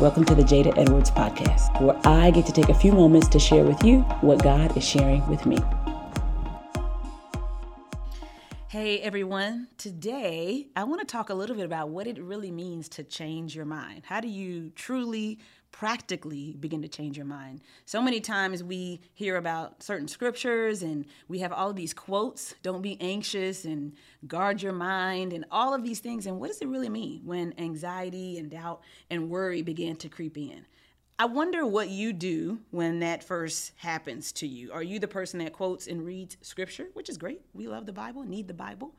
Welcome to the Jada Edwards Podcast, where I get to take a few moments to share with you what God is sharing with me. Hey everyone, today I want to talk a little bit about what it really means to change your mind. How do you truly practically begin to change your mind. So many times we hear about certain scriptures and we have all of these quotes don't be anxious and guard your mind and all of these things. And what does it really mean when anxiety and doubt and worry begin to creep in? I wonder what you do when that first happens to you. Are you the person that quotes and reads scripture, which is great? We love the Bible, need the Bible.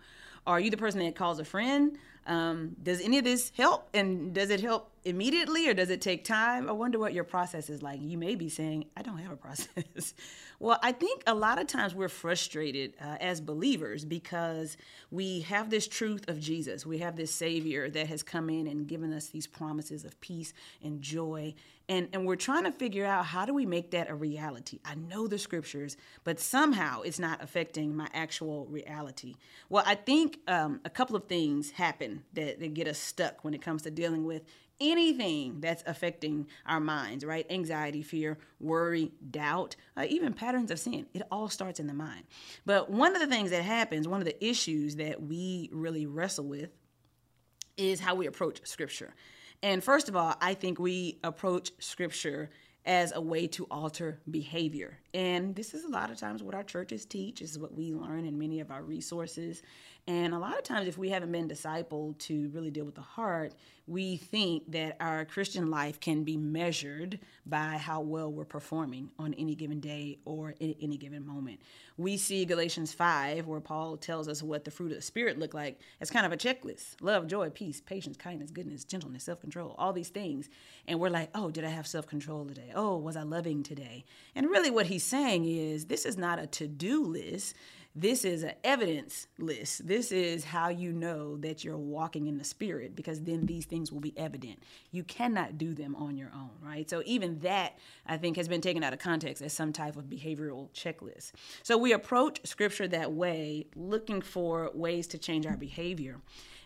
Are you the person that calls a friend? Um, does any of this help? And does it help immediately or does it take time? I wonder what your process is like. You may be saying, I don't have a process. well, I think a lot of times we're frustrated uh, as believers because we have this truth of Jesus. We have this Savior that has come in and given us these promises of peace and joy. And, and we're trying to figure out how do we make that a reality? I know the scriptures, but somehow it's not affecting my actual reality. Well, I think um, a couple of things happen that, that get us stuck when it comes to dealing with anything that's affecting our minds, right? Anxiety, fear, worry, doubt, uh, even patterns of sin. It all starts in the mind. But one of the things that happens, one of the issues that we really wrestle with is how we approach scripture. And first of all, I think we approach scripture as a way to alter behavior. And this is a lot of times what our churches teach, is what we learn in many of our resources. And a lot of times, if we haven't been discipled to really deal with the heart, we think that our Christian life can be measured by how well we're performing on any given day or in any given moment. We see Galatians 5, where Paul tells us what the fruit of the Spirit look like as kind of a checklist love, joy, peace, patience, kindness, goodness, gentleness, self control, all these things. And we're like, oh, did I have self control today? Oh, was I loving today? And really, what he's saying is this is not a to do list this is an evidence list. This is how you know that you're walking in the spirit because then these things will be evident. You cannot do them on your own, right? So even that I think has been taken out of context as some type of behavioral checklist. So we approach scripture that way, looking for ways to change our behavior.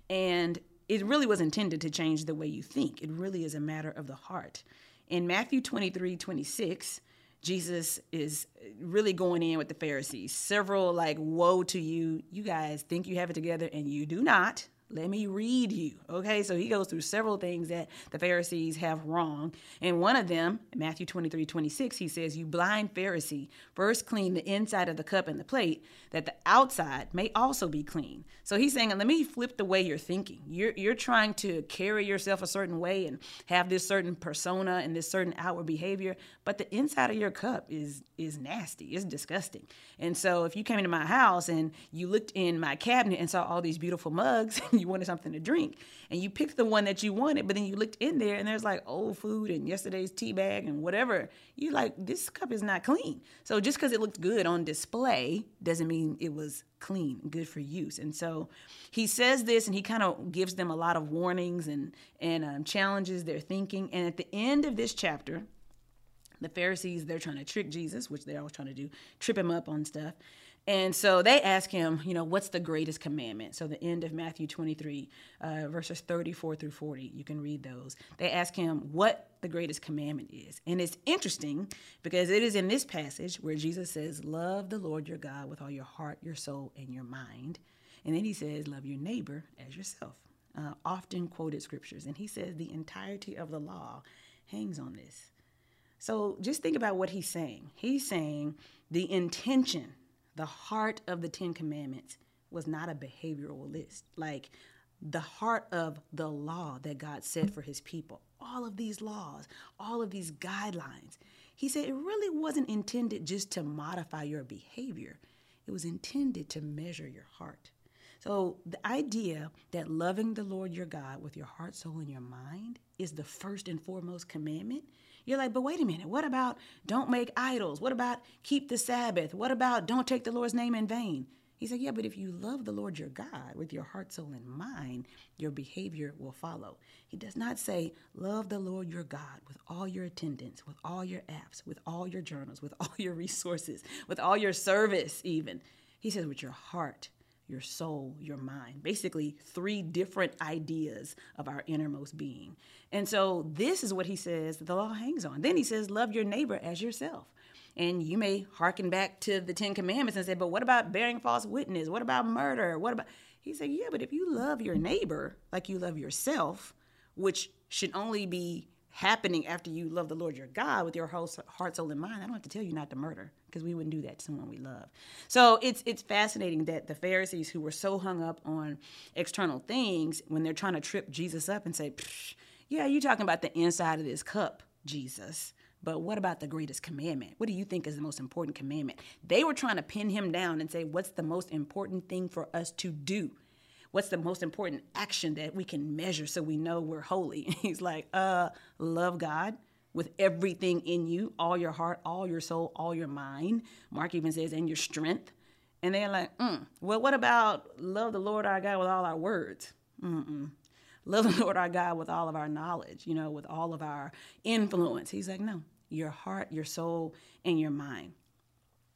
And it really was intended to change the way you think. It really is a matter of the heart. In Matthew 23 26, Jesus is really going in with the Pharisees. Several like, woe to you. You guys think you have it together and you do not. Let me read you. Okay, so he goes through several things that the Pharisees have wrong. And one of them, Matthew 23 26, he says, You blind Pharisee, first clean the inside of the cup and the plate, that the outside may also be clean. So he's saying, Let me flip the way you're thinking. You're, you're trying to carry yourself a certain way and have this certain persona and this certain outward behavior, but the inside of your cup is, is nasty, it's disgusting. And so if you came into my house and you looked in my cabinet and saw all these beautiful mugs, you wanted something to drink and you picked the one that you wanted, but then you looked in there and there's like old food and yesterday's tea bag and whatever. You're like this cup is not clean. So just because it looked good on display doesn't mean it was clean, good for use. And so he says this and he kind of gives them a lot of warnings and and um, challenges their thinking. And at the end of this chapter, the Pharisees they're trying to trick Jesus, which they're always trying to do, trip him up on stuff. And so they ask him, you know, what's the greatest commandment? So the end of Matthew 23, uh, verses 34 through 40, you can read those. They ask him what the greatest commandment is. And it's interesting because it is in this passage where Jesus says, Love the Lord your God with all your heart, your soul, and your mind. And then he says, Love your neighbor as yourself. Uh, often quoted scriptures. And he says, The entirety of the law hangs on this. So just think about what he's saying. He's saying the intention the heart of the Ten Commandments was not a behavioral list. Like the heart of the law that God set for his people, all of these laws, all of these guidelines. He said it really wasn't intended just to modify your behavior, it was intended to measure your heart. So, the idea that loving the Lord your God with your heart, soul, and your mind is the first and foremost commandment you're like, but wait a minute. What about don't make idols? What about keep the Sabbath? What about don't take the Lord's name in vain? He said, Yeah, but if you love the Lord your God with your heart, soul, and mind, your behavior will follow. He does not say, Love the Lord your God with all your attendance, with all your apps, with all your journals, with all your resources, with all your service, even. He says, With your heart, your soul, your mind. Basically, three different ideas of our innermost being. And so, this is what he says the law hangs on. Then he says, Love your neighbor as yourself. And you may hearken back to the Ten Commandments and say, But what about bearing false witness? What about murder? What about. He said, Yeah, but if you love your neighbor like you love yourself, which should only be happening after you love the Lord your God with your whole heart, soul, and mind. I don't have to tell you not to murder because we wouldn't do that to someone we love. So it's it's fascinating that the Pharisees who were so hung up on external things, when they're trying to trip Jesus up and say, "Yeah, you're talking about the inside of this cup, Jesus." But what about the greatest commandment? What do you think is the most important commandment? They were trying to pin him down and say, What's the most important thing for us to do? What's the most important action that we can measure so we know we're holy? And he's like, uh, love God with everything in you, all your heart, all your soul, all your mind. Mark even says, and your strength. And they're like, mm, well, what about love the Lord our God with all our words? Mm-mm. Love the Lord our God with all of our knowledge, you know, with all of our influence. He's like, no, your heart, your soul, and your mind.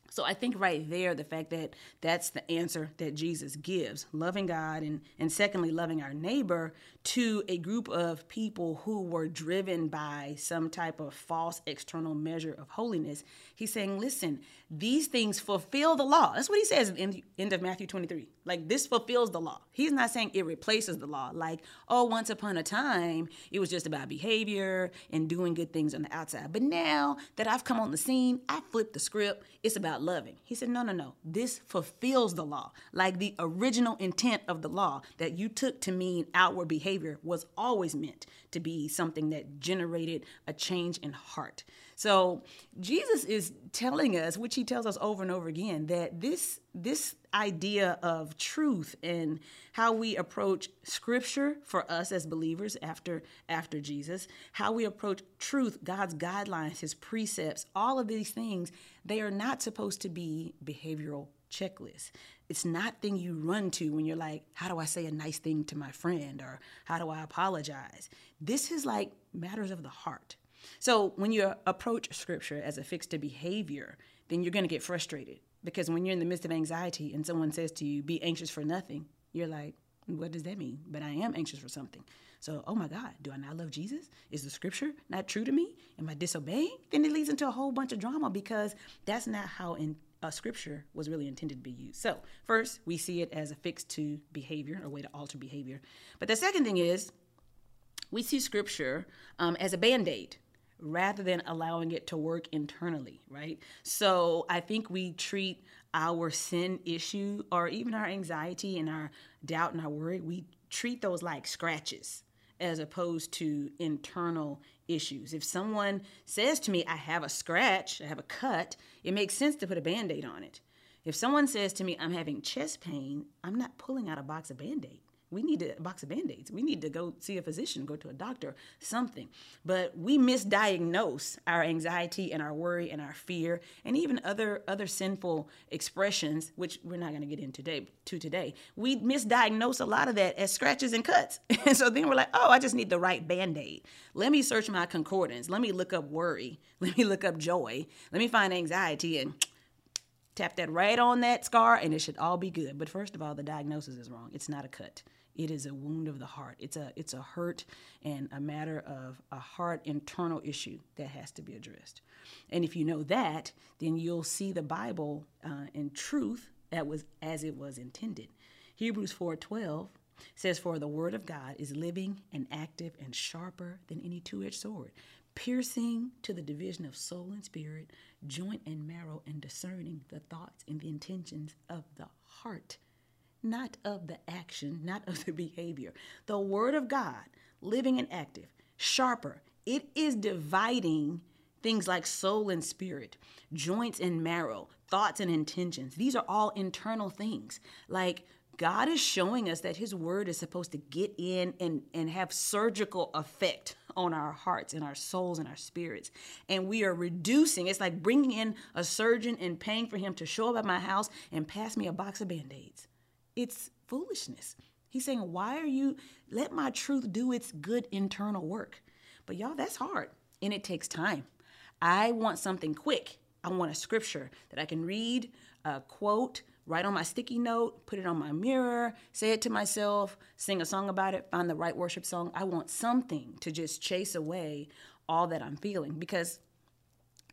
So I think right there, the fact that that's the answer that Jesus gives, loving God and, and secondly, loving our neighbor to a group of people who were driven by some type of false external measure of holiness. He's saying, listen, these things fulfill the law. That's what he says at the end of Matthew 23. Like this fulfills the law. He's not saying it replaces the law. Like, oh, once upon a time, it was just about behavior and doing good things on the outside. But now that I've come on the scene, I flipped the script. It's about loving. He said, no, no, no. This fulfills the law. Like the original intent of the law that you took to mean outward behavior was always meant to be something that generated a change in heart. So Jesus is telling us, which he tells us over and over again, that this this idea of truth and how we approach scripture for us as believers after after Jesus, how we approach truth, God's guidelines, his precepts, all of these things, they are not supposed to be behavioral checklists. It's not thing you run to when you're like, how do I say a nice thing to my friend or how do I apologize? This is like matters of the heart. So when you approach scripture as a fix to behavior, then you're going to get frustrated because when you're in the midst of anxiety and someone says to you, be anxious for nothing, you're like, what does that mean? But I am anxious for something. So, oh my God, do I not love Jesus? Is the scripture not true to me? Am I disobeying? Then it leads into a whole bunch of drama because that's not how in scripture was really intended to be used. So, first, we see it as a fix to behavior, a way to alter behavior. But the second thing is, we see scripture um, as a band aid rather than allowing it to work internally, right? So I think we treat our sin issue or even our anxiety and our doubt and our worry, we treat those like scratches as opposed to internal issues. If someone says to me, I have a scratch, I have a cut, it makes sense to put a band aid on it. If someone says to me, I'm having chest pain, I'm not pulling out a box of band aid we need a box of band-aids. We need to go see a physician go to a doctor something. But we misdiagnose our anxiety and our worry and our fear and even other other sinful expressions which we're not going to get into today to today. We misdiagnose a lot of that as scratches and cuts. And so then we're like oh i just need the right band-aid. Let me search my concordance. Let me look up worry. Let me look up joy. Let me find anxiety and tap that right on that scar and it should all be good. But first of all the diagnosis is wrong. It's not a cut it is a wound of the heart. It's a it's a hurt and a matter of a heart internal issue that has to be addressed. And if you know that, then you'll see the Bible uh, in truth that was as it was intended. Hebrews 4:12 says, "For the word of God is living and active and sharper than any two-edged sword." piercing to the division of soul and spirit, joint and marrow, and discerning the thoughts and the intentions of the heart not of the action, not of the behavior. The Word of God, living and active, sharper, it is dividing things like soul and spirit, joints and marrow, thoughts and intentions. These are all internal things. Like God is showing us that His Word is supposed to get in and, and have surgical effect on our hearts and our souls and our spirits. And we are reducing, it's like bringing in a surgeon and paying for him to show up at my house and pass me a box of band aids. It's foolishness. He's saying, Why are you, let my truth do its good internal work? But y'all, that's hard and it takes time. I want something quick. I want a scripture that I can read, quote, write on my sticky note, put it on my mirror, say it to myself, sing a song about it, find the right worship song. I want something to just chase away all that I'm feeling because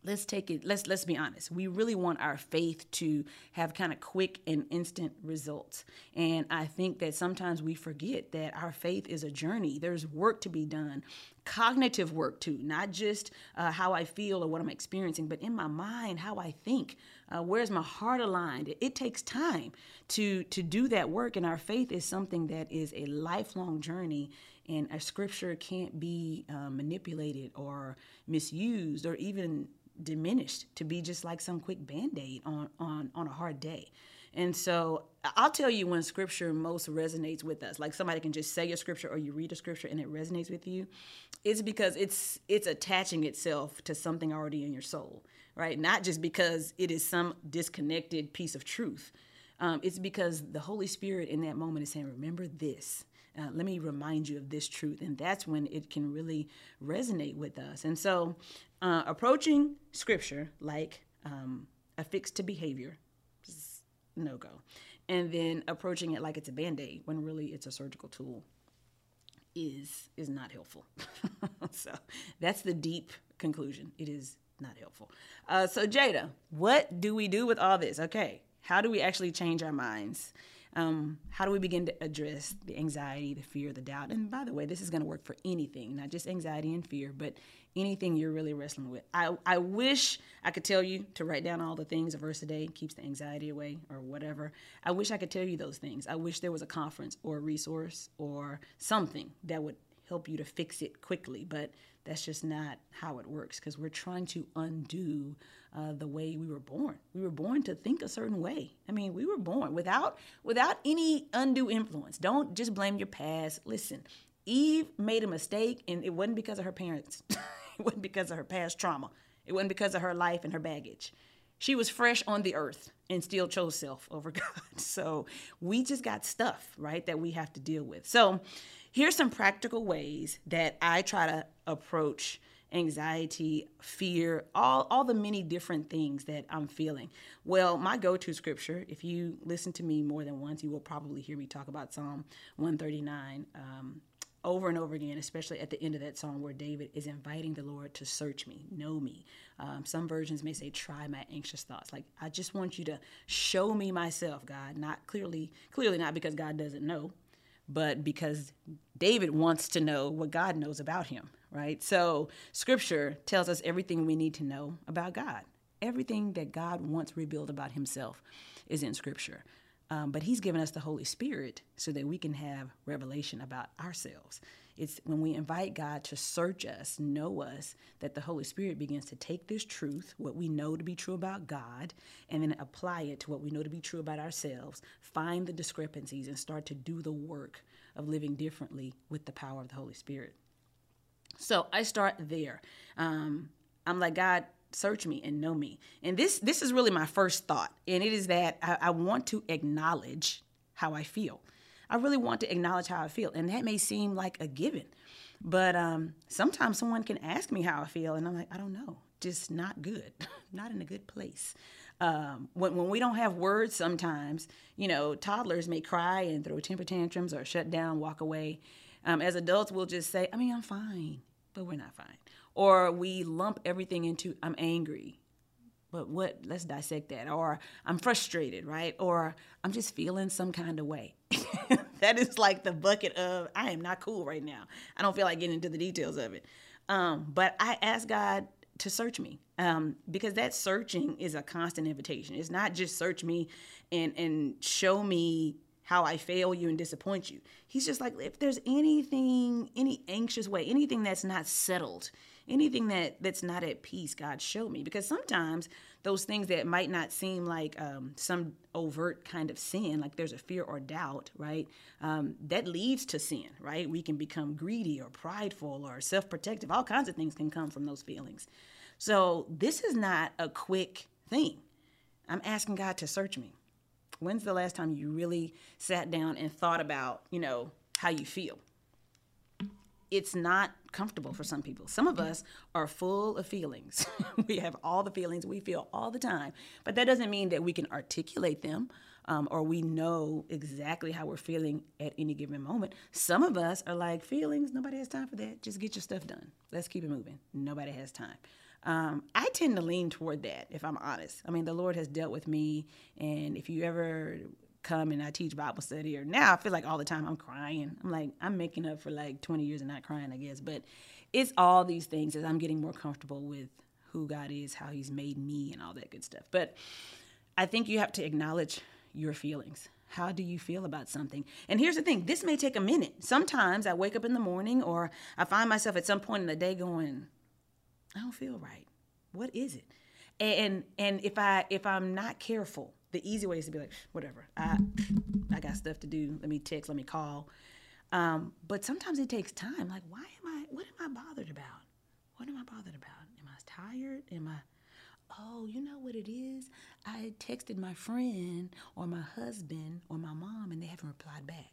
let's take it let's let's be honest. We really want our faith to have kind of quick and instant results. And i think that sometimes we forget that our faith is a journey. There's work to be done cognitive work too not just uh, how i feel or what i'm experiencing but in my mind how i think uh, where's my heart aligned? It, it takes time to to do that work and our faith is something that is a lifelong journey and a scripture can't be uh, manipulated or misused or even diminished to be just like some quick band-aid on on on a hard day. And so i'll tell you when scripture most resonates with us. Like somebody can just say a scripture or you read a scripture and it resonates with you. It's because it's it's attaching itself to something already in your soul right? Not just because it is some disconnected piece of truth. Um, it's because the holy spirit in that moment is saying remember this. Uh, let me remind you of this truth. And that's when it can really resonate with us. And so, uh, approaching scripture like um, affixed to behavior, no go. And then approaching it like it's a band aid when really it's a surgical tool is is not helpful. so that's the deep conclusion. It is not helpful. Uh, so Jada, what do we do with all this? Okay, how do we actually change our minds? Um, how do we begin to address the anxiety, the fear, the doubt? And by the way, this is going to work for anything, not just anxiety and fear, but anything you're really wrestling with. I, I wish I could tell you to write down all the things a verse a day keeps the anxiety away or whatever. I wish I could tell you those things. I wish there was a conference or a resource or something that would help you to fix it quickly, but that's just not how it works because we're trying to undo uh, the way we were born. We were born to think a certain way. I mean, we were born without without any undue influence. Don't just blame your past. Listen, Eve made a mistake, and it wasn't because of her parents. it wasn't because of her past trauma. It wasn't because of her life and her baggage. She was fresh on the earth and still chose self over God. So we just got stuff, right, that we have to deal with. So here's some practical ways that I try to approach anxiety, fear, all, all the many different things that I'm feeling. Well, my go to scripture, if you listen to me more than once, you will probably hear me talk about Psalm 139 um, over and over again, especially at the end of that song where David is inviting the Lord to search me, know me. Um, some versions may say, try my anxious thoughts. Like, I just want you to show me myself, God. Not clearly, clearly not because God doesn't know, but because David wants to know what God knows about him, right? So scripture tells us everything we need to know about God. Everything that God wants revealed about himself is in scripture. Um, but he's given us the Holy Spirit so that we can have revelation about ourselves. It's when we invite God to search us, know us, that the Holy Spirit begins to take this truth, what we know to be true about God, and then apply it to what we know to be true about ourselves, find the discrepancies, and start to do the work of living differently with the power of the Holy Spirit. So I start there. Um, I'm like, God, search me and know me. And this this is really my first thought, and it is that I, I want to acknowledge how I feel. I really want to acknowledge how I feel, and that may seem like a given, but um, sometimes someone can ask me how I feel, and I'm like, I don't know, just not good, not in a good place. Um, when, when we don't have words, sometimes, you know, toddlers may cry and throw temper tantrums or shut down, walk away. Um, as adults, we'll just say, I mean, I'm fine, but we're not fine. Or we lump everything into, I'm angry, but what, let's dissect that. Or I'm frustrated, right? Or I'm just feeling some kind of way. that is like the bucket of, I am not cool right now. I don't feel like getting into the details of it. Um, but I ask God to search me um, because that searching is a constant invitation. It's not just search me and and show me how I fail you and disappoint you. He's just like if there's anything, any anxious way, anything that's not settled, anything that that's not at peace, God show me because sometimes those things that might not seem like um, some overt kind of sin, like there's a fear or doubt, right? Um, that leads to sin, right? We can become greedy or prideful or self protective. All kinds of things can come from those feelings. So this is not a quick thing. I'm asking God to search me. When's the last time you really sat down and thought about, you know, how you feel? It's not comfortable for some people. Some of us are full of feelings. we have all the feelings we feel all the time, but that doesn't mean that we can articulate them um, or we know exactly how we're feeling at any given moment. Some of us are like, feelings, nobody has time for that. Just get your stuff done. Let's keep it moving. Nobody has time. Um, I tend to lean toward that, if I'm honest. I mean, the Lord has dealt with me, and if you ever come and I teach Bible study, or now I feel like all the time I'm crying. I'm like, I'm making up for like 20 years of not crying, I guess. But it's all these things as I'm getting more comfortable with who God is, how He's made me, and all that good stuff. But I think you have to acknowledge your feelings. How do you feel about something? And here's the thing this may take a minute. Sometimes I wake up in the morning or I find myself at some point in the day going, I don't feel right. What is it? And and if I if I'm not careful, the easy way is to be like, whatever. I I got stuff to do. Let me text, let me call. Um, but sometimes it takes time. Like, why am I what am I bothered about? What am I bothered about? Am I tired? Am I oh, you know what it is? I texted my friend or my husband or my mom and they haven't replied back.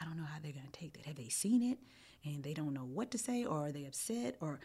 I don't know how they're to take that. Have they seen it and they don't know what to say or are they upset or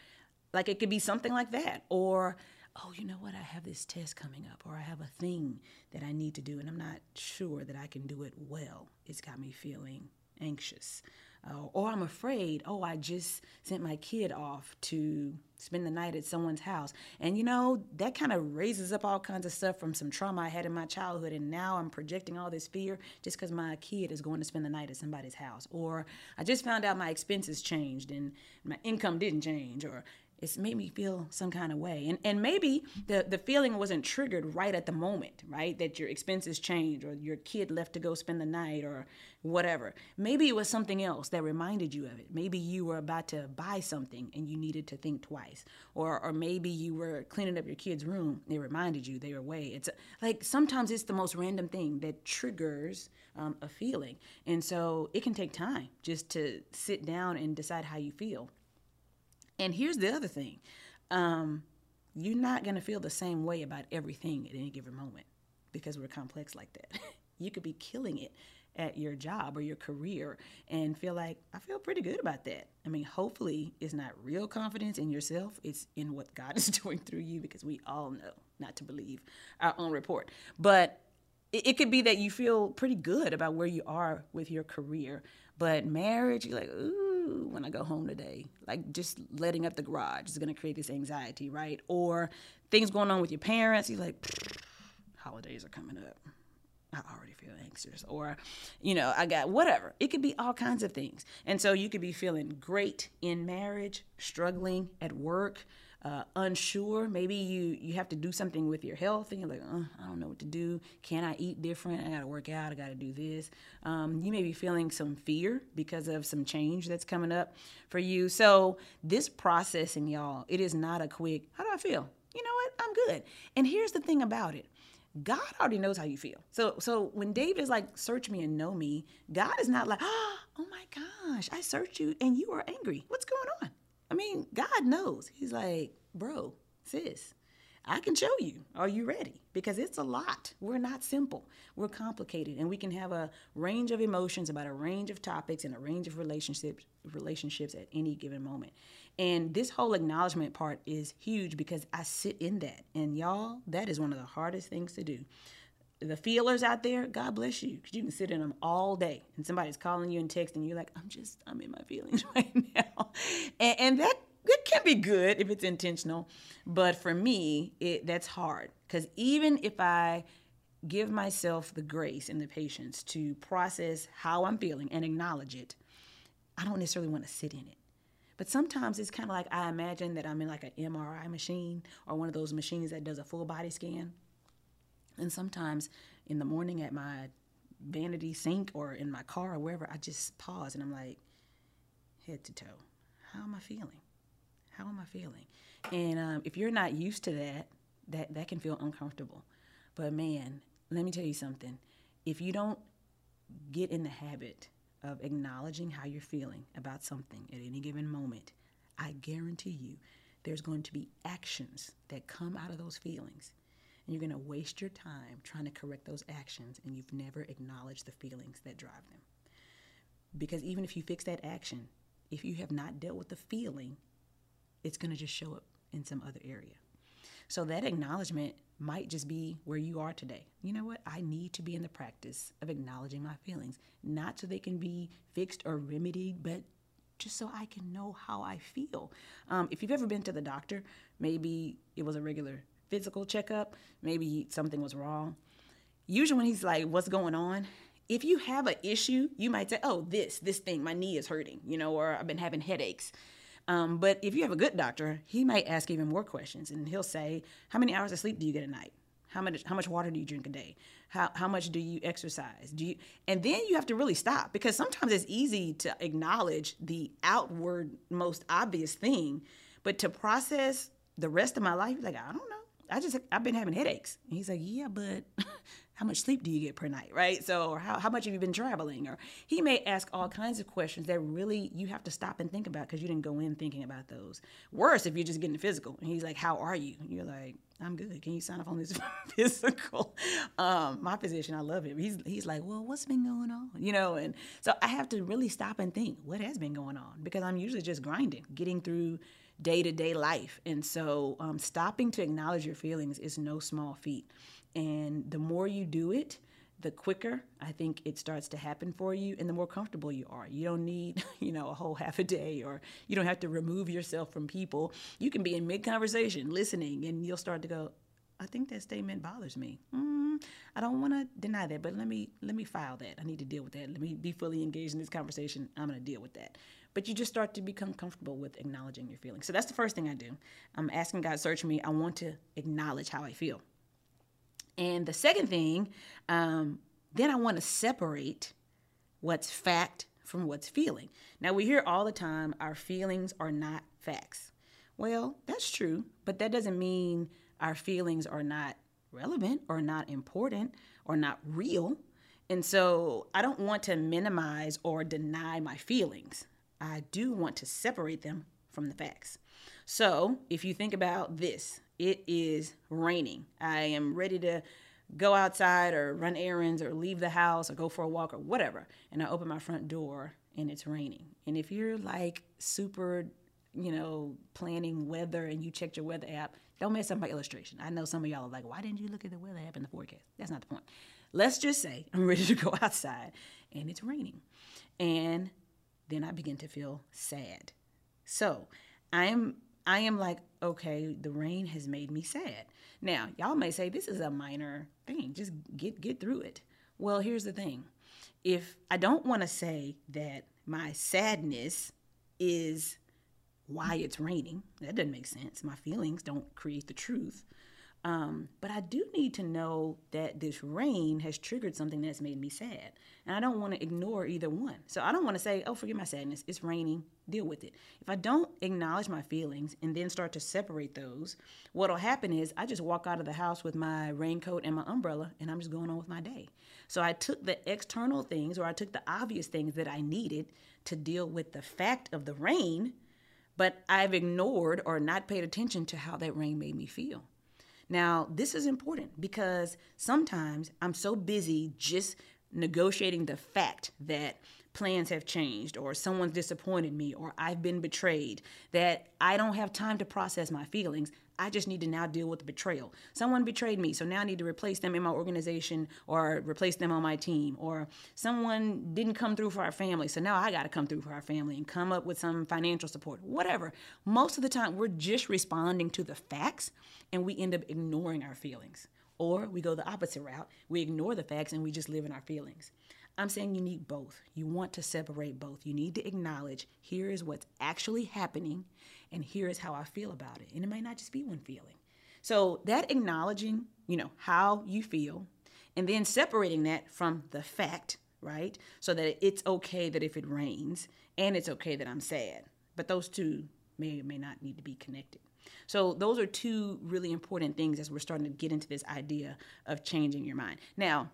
like it could be something like that or oh, you know what? I have this test coming up or I have a thing that I need to do and I'm not sure that I can do it well. It's got me feeling anxious. Uh, or I'm afraid, oh, I just sent my kid off to spend the night at someone's house. And you know, that kind of raises up all kinds of stuff from some trauma I had in my childhood. And now I'm projecting all this fear just because my kid is going to spend the night at somebody's house. Or I just found out my expenses changed and my income didn't change. Or it's made me feel some kind of way. And and maybe the, the feeling wasn't triggered right at the moment, right? That your expenses changed or your kid left to go spend the night or whatever. Maybe it was something else that reminded you of it. Maybe you were about to buy something and you needed to think twice. Or or maybe you were cleaning up your kid's room. They reminded you they were away. It's like sometimes it's the most random thing that triggers um, a feeling. And so it can take time just to sit down and decide how you feel. And here's the other thing um, you're not going to feel the same way about everything at any given moment because we're complex like that. you could be killing it at your job or your career and feel like I feel pretty good about that. I mean, hopefully it's not real confidence in yourself, it's in what God is doing through you because we all know not to believe our own report. But it, could be that you feel pretty good about where you are with your career, but marriage, you're like, ooh, when I go home today? Like just letting up the garage is going to create this anxiety, right? Or things going on with your parents. You're like, holidays are coming up. I already feel anxious. Or, you know, I got whatever. It could be all kinds of things. And so you could be feeling great in marriage, struggling at work, uh, unsure. Maybe you you have to do something with your health, and you're like, uh, I don't know what to do. Can I eat different? I got to work out. I got to do this. Um, you may be feeling some fear because of some change that's coming up for you. So this processing, y'all, it is not a quick. How do I feel? You know what? I'm good. And here's the thing about it. God already knows how you feel. So so when David is like, search me and know me, God is not like, oh my gosh, I searched you and you are angry. What's going on? I mean, God knows. He's like, bro, sis, I can show you. Are you ready? Because it's a lot. We're not simple. We're complicated and we can have a range of emotions about a range of topics and a range of relationships relationships at any given moment. And this whole acknowledgement part is huge because I sit in that. And y'all, that is one of the hardest things to do the feelers out there, God bless you, because you can sit in them all day, and somebody's calling you and texting you like, "I'm just, I'm in my feelings right now," and, and that it can be good if it's intentional, but for me, it that's hard because even if I give myself the grace and the patience to process how I'm feeling and acknowledge it, I don't necessarily want to sit in it. But sometimes it's kind of like I imagine that I'm in like an MRI machine or one of those machines that does a full body scan and sometimes in the morning at my vanity sink or in my car or wherever, I just pause and I'm like, head to toe, how am I feeling? How am I feeling? And um, if you're not used to that, that that can feel uncomfortable. But man, let me tell you something. If you don't get in the habit of acknowledging how you're feeling about something at any given moment, I guarantee you there's going to be actions that come out of those feelings and you're going to waste your time trying to correct those actions and you've never acknowledged the feelings that drive them. Because even if you fix that action, if you have not dealt with the feeling, it's going to just show up in some other area. So that acknowledgement might just be where you are today. You know what? I need to be in the practice of acknowledging my feelings, not so they can be fixed or remedied, but just so I can know how I feel. Um, if you've ever been to the doctor, maybe it was a regular physical checkup, maybe something was wrong. Usually, when he's like, What's going on? If you have an issue, you might say, Oh, this, this thing, my knee is hurting, you know, or I've been having headaches. Um, but if you have a good doctor, he might ask even more questions and he'll say, How many hours of sleep do you get a night? How much how much water do you drink a day? How how much do you exercise? Do you and then you have to really stop because sometimes it's easy to acknowledge the outward most obvious thing, but to process the rest of my life, like I don't know. I just I've been having headaches. And he's like, Yeah, but how much sleep do you get per night, right? So, or how, how much have you been traveling? Or he may ask all kinds of questions that really you have to stop and think about because you didn't go in thinking about those. Worse if you're just getting physical. And he's like, How are you? And you're like, I'm good. Can you sign off on this physical? Um, my physician, I love him. He's he's like, Well, what's been going on? You know, and so I have to really stop and think, what has been going on? Because I'm usually just grinding, getting through day to day life. And so um, stopping to acknowledge your feelings is no small feat. And the more you do it, the quicker I think it starts to happen for you and the more comfortable you are. You don't need, you know, a whole half a day or you don't have to remove yourself from people. You can be in mid conversation listening and you'll start to go, I think that statement bothers me. Mm, I don't want to deny that, but let me let me file that. I need to deal with that. Let me be fully engaged in this conversation. I'm going to deal with that. But you just start to become comfortable with acknowledging your feelings. So that's the first thing I do. I'm asking God search me. I want to acknowledge how I feel. And the second thing, um, then I want to separate what's fact from what's feeling. Now, we hear all the time our feelings are not facts. Well, that's true, but that doesn't mean our feelings are not relevant or not important or not real. And so I don't want to minimize or deny my feelings. I do want to separate them from the facts. So if you think about this, it is raining. I am ready to go outside or run errands or leave the house or go for a walk or whatever. And I open my front door and it's raining. And if you're like super, you know, planning weather and you checked your weather app, don't mess up my illustration. I know some of y'all are like, why didn't you look at the weather app in the forecast? That's not the point. Let's just say I'm ready to go outside and it's raining. And then I begin to feel sad. So I'm I am like, okay, the rain has made me sad. Now, y'all may say this is a minor thing. Just get get through it. Well, here's the thing. If I don't want to say that my sadness is why it's raining, that doesn't make sense. My feelings don't create the truth. Um, but I do need to know that this rain has triggered something that's made me sad. And I don't want to ignore either one. So I don't want to say, oh, forget my sadness. It's raining. Deal with it. If I don't acknowledge my feelings and then start to separate those, what'll happen is I just walk out of the house with my raincoat and my umbrella and I'm just going on with my day. So I took the external things or I took the obvious things that I needed to deal with the fact of the rain, but I've ignored or not paid attention to how that rain made me feel. Now, this is important because sometimes I'm so busy just negotiating the fact that plans have changed or someone's disappointed me or I've been betrayed that I don't have time to process my feelings. I just need to now deal with the betrayal. Someone betrayed me, so now I need to replace them in my organization or replace them on my team. Or someone didn't come through for our family, so now I got to come through for our family and come up with some financial support, whatever. Most of the time, we're just responding to the facts and we end up ignoring our feelings. Or we go the opposite route. We ignore the facts and we just live in our feelings. I'm saying you need both. You want to separate both. You need to acknowledge here is what's actually happening and here is how I feel about it. And it might not just be one feeling. So that acknowledging, you know, how you feel and then separating that from the fact, right? So that it's okay that if it rains and it's okay that I'm sad. But those two may or may not need to be connected. So those are two really important things as we're starting to get into this idea of changing your mind. Now,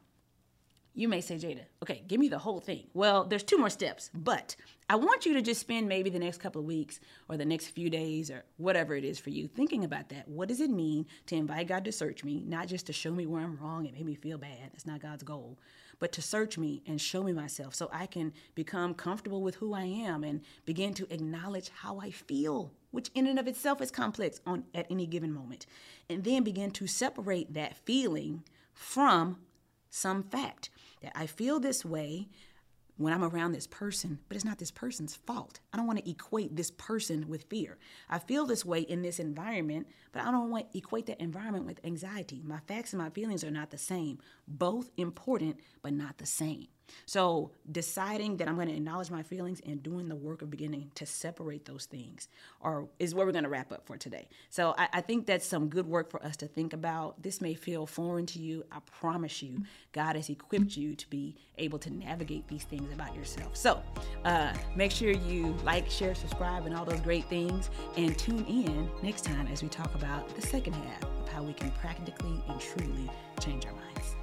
you may say, Jada, okay, give me the whole thing. Well, there's two more steps, but I want you to just spend maybe the next couple of weeks or the next few days or whatever it is for you thinking about that. What does it mean to invite God to search me, not just to show me where I'm wrong and make me feel bad? That's not God's goal, but to search me and show me myself so I can become comfortable with who I am and begin to acknowledge how I feel which in and of itself is complex on at any given moment, and then begin to separate that feeling from some fact that I feel this way when I'm around this person, but it's not this person's fault. I don't want to equate this person with fear. I feel this way in this environment, but I don't want to equate that environment with anxiety. My facts and my feelings are not the same. Both important, but not the same. So, deciding that I'm going to acknowledge my feelings and doing the work of beginning to separate those things are, is where we're going to wrap up for today. So, I, I, think that's some good work for us to think about. This may feel foreign to you. I promise you, God has equipped you to be able to navigate these things about yourself. So, uh, make sure you like, share, subscribe, and all those great things. And tune in next time as we talk about the second half of how we can practically and truly change our minds.